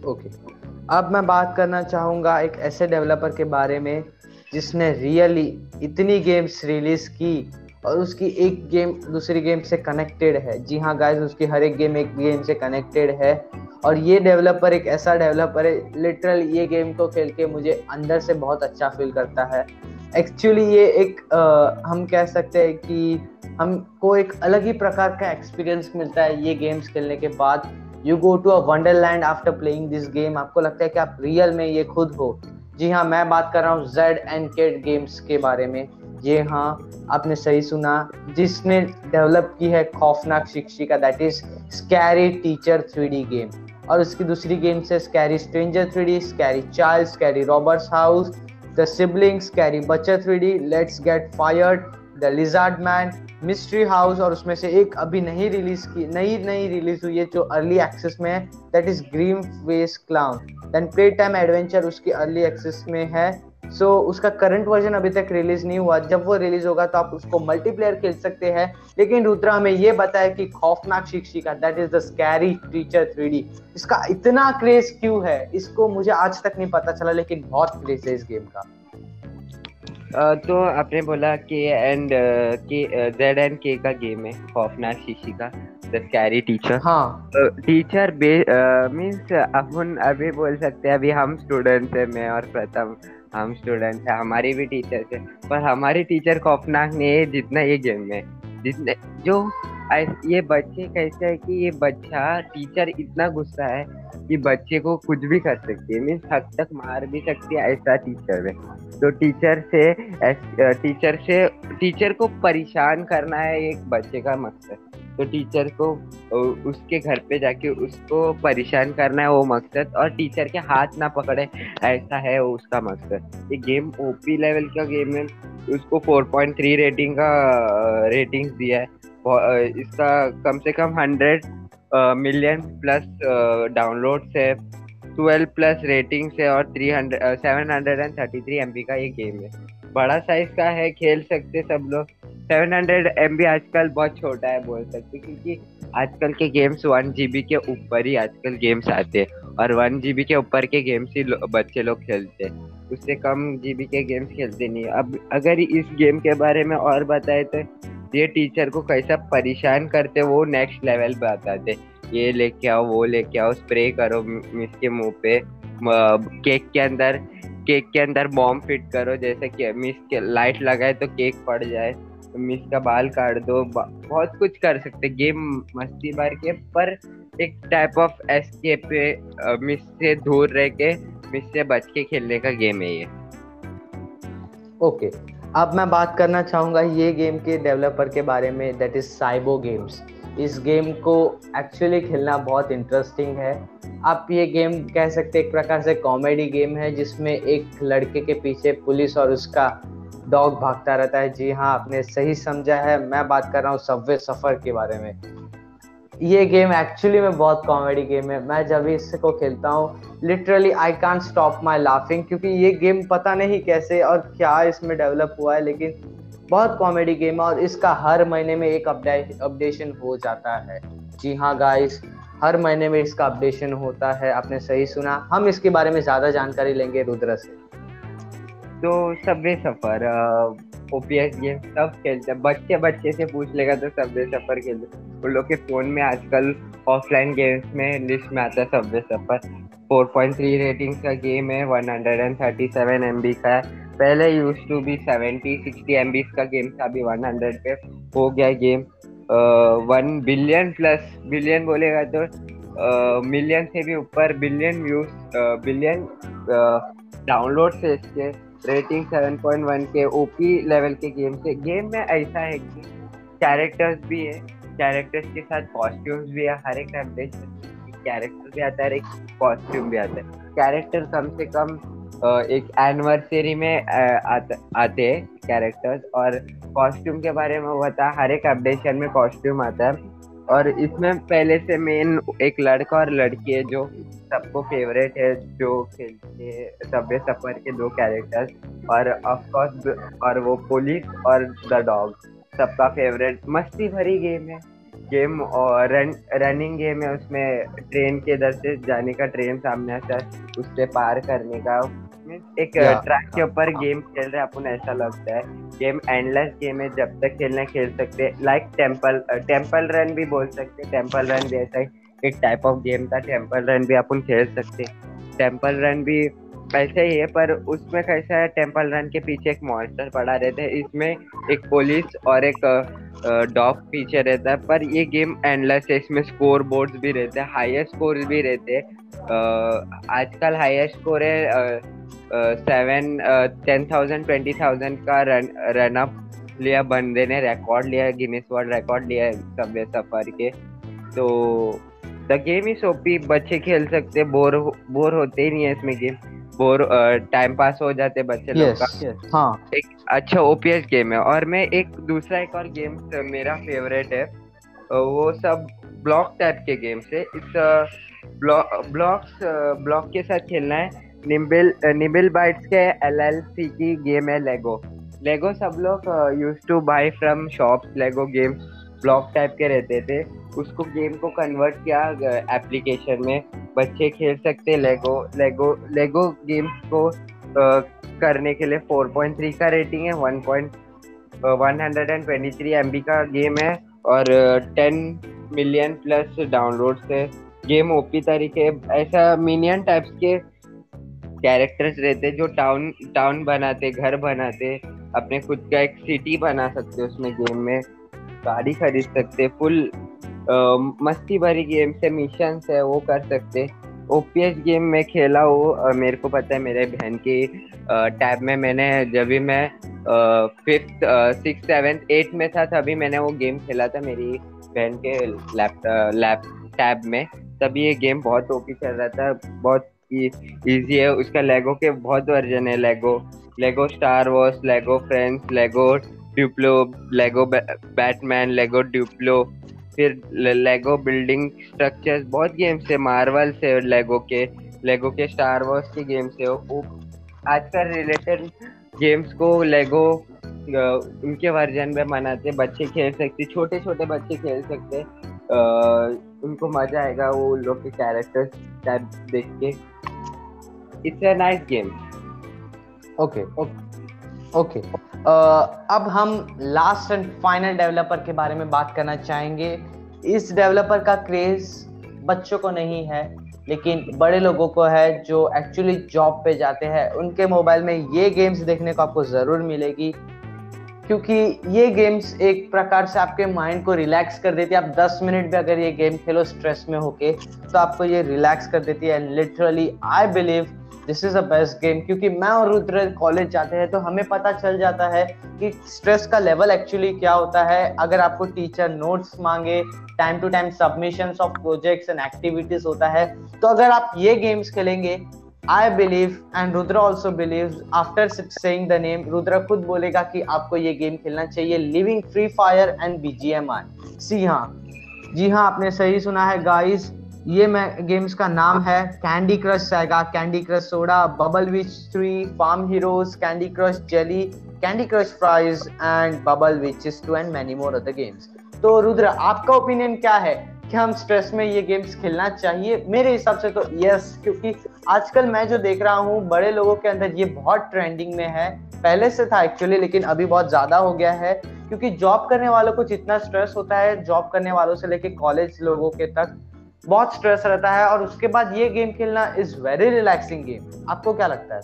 ओके अब मैं बात करना चाहूँगा एक ऐसे डेवलपर के बारे में जिसने रियली इतनी गेम्स रिलीज़ की और उसकी एक गेम दूसरी गेम से कनेक्टेड है। जी हाँ गाइस उसकी हर एक गेम एक गेम से कनेक्टेड है। और ये डेवलपर एक ऐसा डेवलपर है लिटरल ये गेम को खेल के मुझे अंदर से बहुत अच्छा फील करता है। एक्चुअली ये एक आ, हम कह सकते हैं कि हमको एक अलग ही प्रकार का एक्सपीरियंस मिलता है ये गेम्स खेलने के बाद। You go to a wonderland after playing this game आपको लगता है कि आप रियल में ये खुद हो। जी हाँ मैं बात कर रहा हूँ जेड एंड केड गेम्स के बारे में। ये हाँ आपने सही सुना। जिसने डेवलप की है खौफनाक शिक्षिका that is scary teacher three game और उसकी दूसरी गेम से scary stranger three D scary child scary Roberts house the siblings scary बच्चा three D let's get fired the lizard man mystery house और उसमें से एक अभी नहीं रिलीज़ की नई नई रिलीज़ हुई है जो अर्ली एक्सेस में है that is green face clown then play time adventure उसकी अर्ली एक्सेस में है। सो so, उसका करंट वर्जन अभी तक रिलीज़ नहीं हुआ। जब वो रिलीज़ होगा तो आप उसको मल्टीप्लेयर खेल सकते हैं। लेकिन रुद्रा हमें ये बताया कि खौफनाक शिक्षिका that is the scary teacher three इसका इतना क्रेज क्यों है? इसको मुझे आज तक नहीं पता चला लेकिन बहुत क्रेज है इस गेम का। तो आपने बोला के एंड के जेड एंड के का गेम है खौफनाक शीशी का द स्कैरी टीचर हाँ। टीचर बे मींस अपन अभी बोल सकते हैं अभी हम स्टूडेंट है मैं और प्रथम हम स्टूडेंट है हमारे भी टीचर है पर हमारे टीचर खौफनाक नहीं है जितना ये गेम है जितने जो ये बच्चे कैसे है कि ये बच्चा टीचर इतना गुस्सा है कि बच्चे को कुछ भी कर सकती है मीन्स हद तक मार भी सकती है ऐसा टीचर है तो टीचर से टीचर से टीचर को परेशान करना है एक बच्चे का मकसद। तो टीचर को उसके घर पे जाके उसको परेशान करना है वो मकसद और टीचर के हाथ ना पकड़े, ऐसा है उसका मकसद। ये गेम ओपी लेवल का गेम है, उसको 4.3 रेटिंग का रेटिंग्स दिया है। इसका कम से कम हंड्रेड मिलियन प्लस डाउनलोड है ट्वेल्व प्लस रेटिंग से और three hundred seven hundred and thirty three M B का ये गेम है। बड़ा साइज़ का है खेल सकते सब लोग। सेवन हंड्रेड एम बी आजकल बहुत छोटा है बोल सकते क्योंकि आजकल के गेम्स वन जी बी के ऊपर ही आजकल गेम्स आते हैं और वन जी बी के ऊपर के गेम्स ही लो, बच्चे लोग खेलते हैं। उससे कम जी बी के गेम्स खेलते नहीं अब अगर इस गेम के बारे में और बताए तो ये टीचर को कैसा परेशान करते वो नेक्स्ट लेवल पे बताते ये लेके आओ, वो लेके आओ स्प्रे करो मिस के मुँह पे। केक के अंदर केक के अंदर बॉम्ब फिट करो, जैसे कि मिस के लाइट लगाए तो केक पड़ जाए। मिस का बाल काट दो बहुत कुछ कर सकते गेम मस्ती बार के, पर एक टाइप ऑफ़ एस्केप मिस से दूर रह के मिस से बच के खेलने का गेम है ये। Okay okay. अब मैं बात करना चाहूँगा ये गेम के डेवलपर के बारे में दैट इज़ साइबो गेम्स इस गेम को एक्चुअली खेलना बहुत इंटरेस्टिंग है। आप ये गेम कह सकते एक प्रकार से कॉमेडी गेम है, जिसमें एक लड़के के पीछे पुलिस और उसका डॉग भागता रहता है। जी हाँ आपने सही समझा है। मैं बात कर रहा हूँ सबवे सफ़र के बारे में। ये गेम एक्चुअली में बहुत कॉमेडी गेम है। मैं जब भी इसको खेलता हूँ literally I can't stop my laughing क्योंकि ये गेम पता नहीं कैसे और क्या इसमें डेवलप हुआ है, लेकिन बहुत कॉमेडी गेम है और इसका हर महीने में एक अपडेशन हो जाता है। जी हाँ गाइस हर महीने में इसका अपडेशन होता है। आपने सही सुना। हम इसके बारे में ज़्यादा जानकारी लेंगे रुद्र से। तो सबवे सफ़र ओपीएस गेम सब खेलते हैं। बच्चे बच्चे से पूछ लेगा तो सबवे सफ़र खेलते उन लोग के फ़ोन में आजकल ऑफलाइन गेम्स में लिस्ट में आता है सबवे सफ़र। 4.3 रेटिंग का गेम है 137 एमबी का है। पहले यूज़ टू बी 70 60 एमबी का गेम था, अभी 100 पे हो गया game one billion plus billion बोलेगा तो मिलियन से भी ऊपर बिलियन व्यूज़ बिलियन डाउनलोड से इसके। रेटिंग 7.1 के ओपी लेवल के गेम से। गेम में ऐसा है कि कैरेक्टर्स भी है कैरेक्टर्स के साथ कॉस्ट्यूम्स भी है, हर एक कैरेक्टर भी आता है एक कॉस्ट्यूम भी आता है। कैरेक्टर कम से कम एक एनिवर्सरी में आते हैं कैरेक्टर्स और कॉस्ट्यूम के बारे में बता, हर एक अपडेशन में कॉस्ट्यूम आता है। और इसमें पहले से मेन एक लड़का और लड़की है जो सबको फेवरेट है, जो खेलते सबवे सफ़र के दो कैरेक्टर्स और ऑफ़ कोर्स और वो पुलिस और द डॉग सबका फेवरेट मस्ती भरी गेम है। गेम और रन रनिंग गेम है, उसमें ट्रेन के इधर से जाने का ट्रेन सामने आता है, उससे पार करने का। एक ट्रैक के ऊपर गेम खेल रहे अपन ऐसा लगता है। गेम एंडलेस गेम है जब तक खेलना खेल सकते हैं। लाइक टेंपल टेंपल रन भी बोल सकते हैं। टेंपल रन भी ऐसा ही एक टाइप ऑफ़ गेम था। टेंपल रन भी अपन खेल सकते टेंपल रन भी ऐसे ही है पर उसमें कैसा है टेंपल रन के पीछे एक मॉन्स्टर पड़ा रहता है। इसमें एक पुलिस और एक डॉग पीछे रहता है। पर ये गेम एंडलेस है। इसमें स्कोर बोर्ड्स भी रहते हैं। हाईएस्ट स्कोर भी रहते हैं। आजकल हाईएस्ट स्कोर है seven ten thousand twenty thousand का रन रन अप लिया बंदे ने रिकॉर्ड लिया गिनीस वर्ल्ड रिकॉर्ड लिया सबवे सफ़र के। तो द गेम इज़ ओपी बच्चे खेल सकते बोर बोर होते ही नहीं है इसमें गेम बोर टाइम पास हो जाते बच्चे yes, लोग का। Yes, हाँ। एक अच्छा ओपीएस गेम है। और मैं एक दूसरा एक और गेम मेरा फेवरेट है। वो सब ब्लॉक टाइप के गेम्स है इस ब्लॉक्स ब्लॉक के साथ खेलना है। निम्बिल निम्बिल बाइट्स के एलएलसी की गेम है लेगो लेगो सब लोग used to buy from shops Lego games block type के रहते थे. उसको गेम को कन्वर्ट किया एप्लीकेशन में. बच्चे खेल सकते लेगो लेगो लेगो गेम्स को uh, करने के लिए 4.3 का रेटिंग है 1.123 एमबी का गेम है और 10 मिलियन प्लस डाउनलोड है. गेम ओपी तरीके ऐसा मिनियन टाइप्स के कैरेक्टर्स रहते हैं जो टाउन टाउन बनाते, घर बनाते, अपने खुद का एक सिटी बना सकते उसमें गेम में। गाड़ी खरीद सकते फुल मस्ती भरी गेम से मिशन है, वो कर सकते ओपीएस गेम में खेला वो मेरे को पता है मेरे बहन की टैब में मैंने, जब भी मैं फिफ्थ सिक्स सेवेंथ एट में था, तभी मैंने वो गेम खेला था मेरी बहन के लैप लैप टैब में। तभी ये गेम बहुत ओपी चल रहा था, बहुत इजी है। उसका लेगो के बहुत वर्जन है Lego Lego Star Wars Lego Friends Lego Duplo Lego Batman Lego Duplo फिर लेगो बिल्डिंग स्ट्रक्चर्स बहुत गेम्स है मार्वल से लेगो के। लेगो के स्टार वॉर्स के गेम्स है। वो आजकल रिलेटेड गेम्स को लेगो उनके वर्जन में मनाते बच्चे खेल सकते छोटे छोटे बच्चे खेल सकते उनको मज़ा आएगा वो लोग के कैरेक्टर्स टाइप देख के। It's a nice game okay okay अब हम लास्ट एंड फाइनल डेवलपर के बारे में बात करना चाहेंगे। इस डेवलपर का क्रेज बच्चों को नहीं है, लेकिन बड़े लोगों को है जो एक्चुअली जॉब पे जाते हैं। उनके मोबाइल में ये गेम्स देखने को आपको ज़रूर मिलेगी। क्योंकि ये गेम्स एक प्रकार से आपके माइंड को रिलैक्स कर देती है। आप 10 मिनट भी अगर ये गेम खेलो स्ट्रेस में होके तो आपको ये रिलैक्स कर देती है। Literally I believe this is a best game क्योंकि मैं और रुद्र कॉलेज जाते हैं तो हमें पता चल जाता है कि स्ट्रेस का लेवल एक्चुअली क्या होता है। अगर आपको टीचर नोट्स मांगे time to time submission of projects and activities होता है तो अगर आप ये गेम्स खेलेंगे I believe and Rudra also believe after saying the name Rudra खुद बोलेगा कि आपको ये गेम खेलना चाहिए living free fire and BGMI सी हाँ। जी हाँ आपने सही सुना है गाइस ये मैं गेम्स का नाम है candy crush saga candy crush soda bubble witch three farm heroes candy crush jelly candy crush friends and bubble witches two and many more other games तो रुद्र आपका ओपिनियन क्या है? कि हम स्ट्रेस में ये गेम्स खेलना चाहिए। मेरे हिसाब से तो यस क्योंकि आजकल मैं जो देख रहा हूँ, बड़े लोगों के अंदर ये बहुत ट्रेंडिंग में है। पहले से था एक्चुअली लेकिन अभी बहुत ज़्यादा हो गया है। क्योंकि जॉब करने वालों को जितना स्ट्रेस होता है जॉब करने वालों से लेके कॉलेज लोगों के तक बहुत स्ट्रेस रहता है। और उसके बाद ये गेम खेलना इज़ वेरी रिलैक्सिंग गेम आपको क्या लगता है?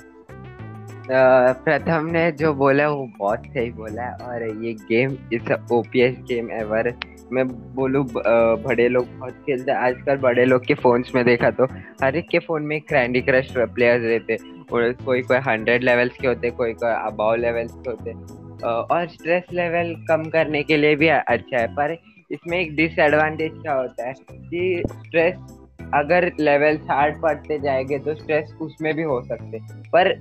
प्रथम ने जो बोला, वो बहुत सही बोला। है और ये game is OPS game ever मैं बोलूँ बड़े लोग बहुत खेलते हैं। आजकल बड़े लोग के फोन्स में देखा तो हर एक के फ़ोन में कैंडी क्रश प्लेयर्स रहते और कोई कोई हंड्रेड लेवल्स के होते, कोई कोई अबाव लेवल्स के होते। और स्ट्रेस लेवल कम करने के लिए भी अच्छा है। पर इसमें एक डिसएडवांटेज क्या होता है कि स्ट्रेस अगर लेवल्स हार्ड पड़ते जाएँगे तो स्ट्रेस उसमें भी हो सकते पर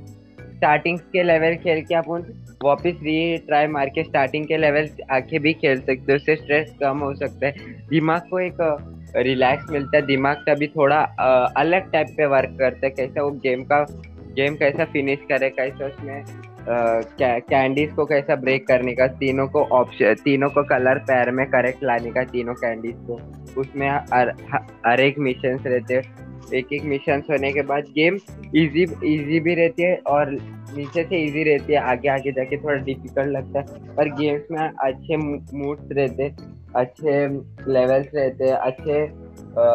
स्टार्टिंग के लेवल खेल के अपन वापस री ट्राई मार के स्टार्टिंग के लेवल आके भी खेल सकते हो, उससे स्ट्रेस कम हो सकता है। दिमाग को एक रिलैक्स मिलता है, दिमाग तभी थोड़ा अलग टाइप पे वर्क करता है, कैसा वो गेम का गेम कैसा फिनिश करे, कैसा उसमें कैंडीज को कैसा ब्रेक करने का, तीनों को ऑप्शन तीनों को कलर पैर में करेक्ट लाने का, तीनों कैंडीज को। उसमें हर एक मिशन रहते एक एक मिशन होने के बाद गेम इजी इजी भी रहती है और नीचे से इजी रहती है आगे आगे जाके थोड़ा डिफ़िकल्ट लगता है। पर गेम्स में अच्छे मूड्स रहते अच्छे लेवल्स रहते अच्छे आ,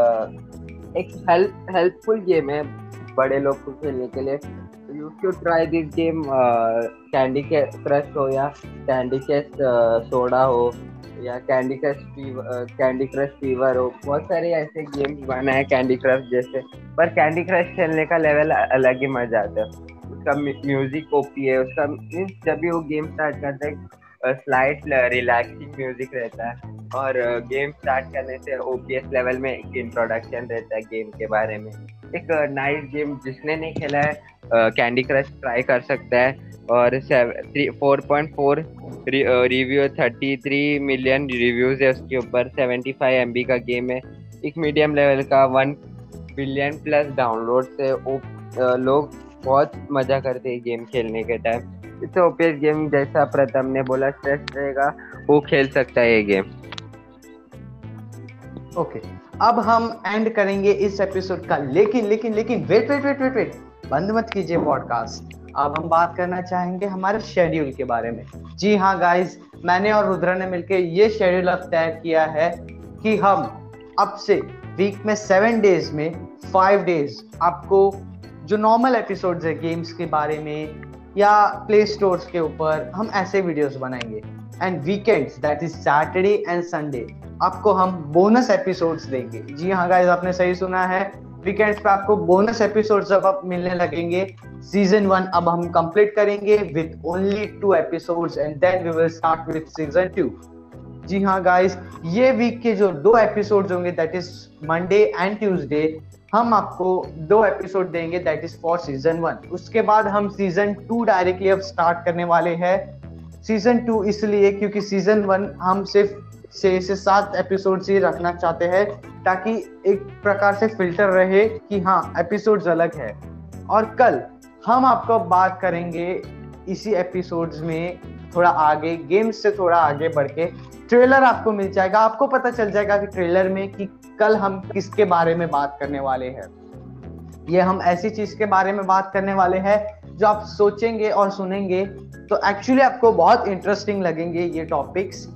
एक हेल्प हेल्पफुल गेम है बड़े लोग को खेलने के लिए। You should try this game candy crush हो या कैंडी क्रश सोडा हो या candy crush candy crush fever हो। बहुत सारे ऐसे गेम्स बना है कैंडी क्रश जैसे, पर कैंडी क्रश खेलने का लेवल अलग ही मज़ा आता है। उसका म्यूज़िक ओपी है, उसका मीन्स जब भी वो गेम स्टार्ट करते हैं स्लाइट रिलैक्सिंग म्यूज़िक रहता है और गेम स्टार्ट करने से ओपीएस लेवल में एक इंट्रोडक्शन रहता है गेम के बारे में। एक नाइस गेम जिसने नहीं खेला है कैंडी क्रश ट्राई कर सकता है। और four point four review thirty three million reviews है उसके ऊपर। सेवेंटी फाइव एम का गेम है। एक मीडियम लेवल का वन बिलियन प्लस डाउनलोड से लोग बहुत मज़ा करते हैं गेम खेलने के टाइम इट्स ओपीएस गेम जैसा प्रथम ने बोला स्ट्रेस रहेगा, वो खेल सकता है ये गेम ओके okay. अब हम एंड करेंगे इस एपिसोड का। लेकिन लेकिन लेकिन wait wait wait wait wait बंद मत कीजिए पॉडकास्ट अब हम बात करना चाहेंगे हमारे शेड्यूल के बारे में। जी हाँ गाइस मैंने और रुद्रा ने मिलकर ये शेड्यूल अब तय किया है कि हम अब से वीक में सेवन डेज़ में फाइव डेज़ आपको जो नॉर्मल एपिसोड्स है गेम्स के बारे में या प्ले स्टोर्स के ऊपर हम ऐसे वीडियोस बनाएँगे। And weekends that is Saturday and Sunday आपको हम बोनस एपिसोड्स देंगे। जी हाँ गाइज़ आपने सही सुना है। वीकेंड्स पे आपको बोनस एपिसोड्स अब आप मिलने लगेंगे। सीज़न वन अब हम कंप्लीट करेंगे with only two episodes and then we will start with season two जी हाँ गाइस ये वीक के जो दो एपिसोड्स होंगे that is Monday and Tuesday हम आपको दो एपिसोड देंगे that is for season one उसके बाद हम सीज़न टू डायरेक्टली अब स्टार्ट करने वाले हैं। सीज़न टू इसलिए क्योंकि सीज़न वन हम सिर्फ़ छह से सात एपिसोड ही रखना चाहते हैं ताकि एक प्रकार से फ़िल्टर रहे कि हाँ एपिसोड्स अलग है। और कल हम आपको बात करेंगे इसी एपिसोड्स में थोड़ा आगे गेम्स से थोड़ा आगे बढ़ के ट्रेलर आपको मिल जाएगा। आपको पता चल जाएगा कि ट्रेलर में कि कल हम किसके बारे में बात करने वाले हैं। ये हम ऐसी चीज़ के बारे में बात करने वाले हैं जो आप सोचेंगे और सुनेंगे। तो एक्चुअली आपको बहुत इंटरेस्टिंग लगेंगे ये टॉपिक्स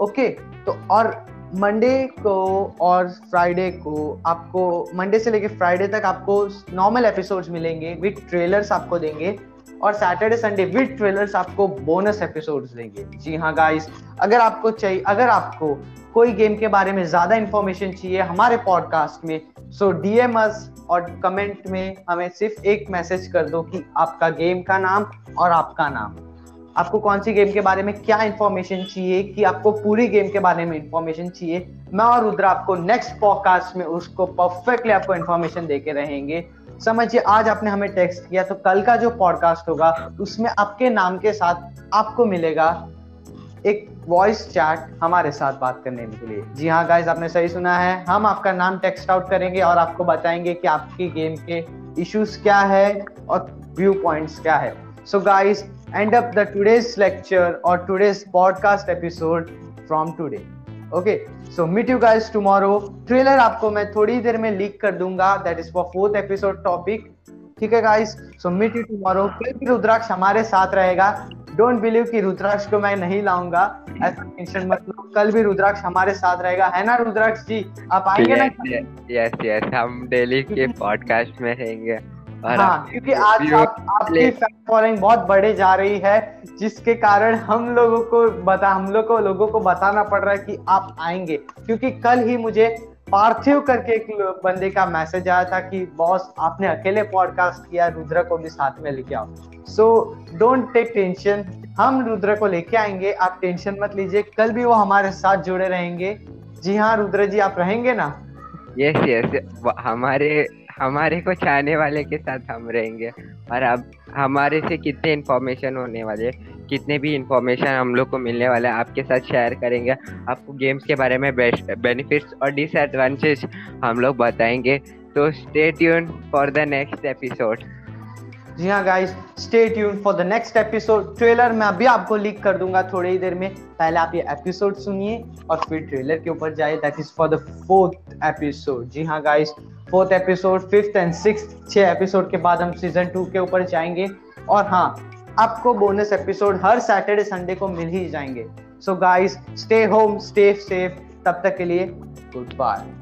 ओके तो और मंडे को और फ्राइडे को आपको, मंडे से लेके फ्राइडे तक आपको नॉर्मल एपिसोड्स मिलेंगे विद ट्रेलर्स आपको देंगे और सैटरडे संडे विद ट्रेलर्स आपको बोनस एपिसोड्स देंगे। जी हाँ गाइस अगर आपको चाहिए अगर आपको कोई गेम के बारे में ज़्यादा इंफॉर्मेशन चाहिए हमारे पॉडकास्ट में सो डीएम अस और कमेंट में हमें सिर्फ़ एक मैसेज कर दो कि आपका गेम का नाम और आपका नाम। आपको कौन सी गेम के बारे में क्या इंफॉर्मेशन चाहिए, कि आपको पूरी गेम के बारे में इंफॉर्मेशन चाहिए, मैं और रुद्रा आपको नेक्स्ट पॉडकास्ट में उसको परफेक्टली आपको इंफॉर्मेशन देके रहेंगे। समझिए, आज आपने हमें टेक्स्ट किया तो कल का जो पॉडकास्ट होगा, उसमें आपके नाम के साथ आपको मिलेगा एक वॉइस चैट हमारे साथ बात करने के लिए। जी हाँ गाइज़ आपने सही सुना है। हम आपका नाम टेक्स्ट आउट करेंगे और आपको बताएँगे कि आपकी गेम के इश्यूज़ क्या है और व्यू पॉइंट्स क्या है। So so guys end up the today's lecture or today's podcast episode from today. Okay so meet you guys tomorrow. Trailer आपको मैं थोड़ी देर में लीक कर दूँगा. That is for fourth episode topic. ठीक है guys so meet you tomorrow कल भी रुद्राक्ष हमारे साथ रहेगा. डोंट बिलीव कि रुद्राक्ष को मैं नहीं लाऊँगा. ऐसा टेंशन मत लो. कल भी रुद्राक्ष हमारे साथ रहेगा. है ना रुद्राक्ष जी? आप आएँगे yes, ना यस यस हम डेली के पॉडकास्ट में रहेंगे. हाँ क्योंकि आज आप, आपकी फ़ैन फॉलोइंग बहुत बढ़े जा रही है जिसके कारण हम लोगों को बता हम लोग को लोगों को बताना पड़ रहा है कि आप आएँगे। क्योंकि कल ही मुझे पार्थिव करके एक बंदे का मैसेज आया था कि बॉस आपने अकेले पॉडकास्ट किया रुद्र को भी साथ में लेके आओ। सो डोंट टेक टेंशन हम रुद्र को लेके आएँगे। आप टेंशन मत लीजिए। कल भी वो हमारे साथ जुड़े रहेंगे। जी हाँ रुद्र जी आप रहेंगे ना? Yes yes, yes yes. हमारे हमारे को चाहने वाले के साथ हम रहेंगे। और अब हमारे से कितने इन्फॉर्मेशन होने वाले कितने भी इन्फॉर्मेशन हम लोग को मिलने वाले आपके साथ शेयर करेंगे। आपको गेम्स के बारे में बेस्ट बेनिफिट्स और डिसएडवांटेज हम लोग बताएँगे। तो stay tune for the next episode जी हाँ guys stay tune for the next episode trailer मैं अभी आपको लीक कर दूँगा थोड़ी ही देर में। पहले आप ये एपिसोड सुनिए और फिर ट्रेलर के ऊपर जाइए। That is for the fourth episode जी हाँ guys fourth episode, fifth and six छह एपिसोड के बाद हम सीज़न टू के ऊपर जाएँगे। और हाँ आपको बोनस एपिसोड हर सैटरडे संडे को मिल ही जाएँगे। So guys stay home stay safe तब तक के लिए गुड बाय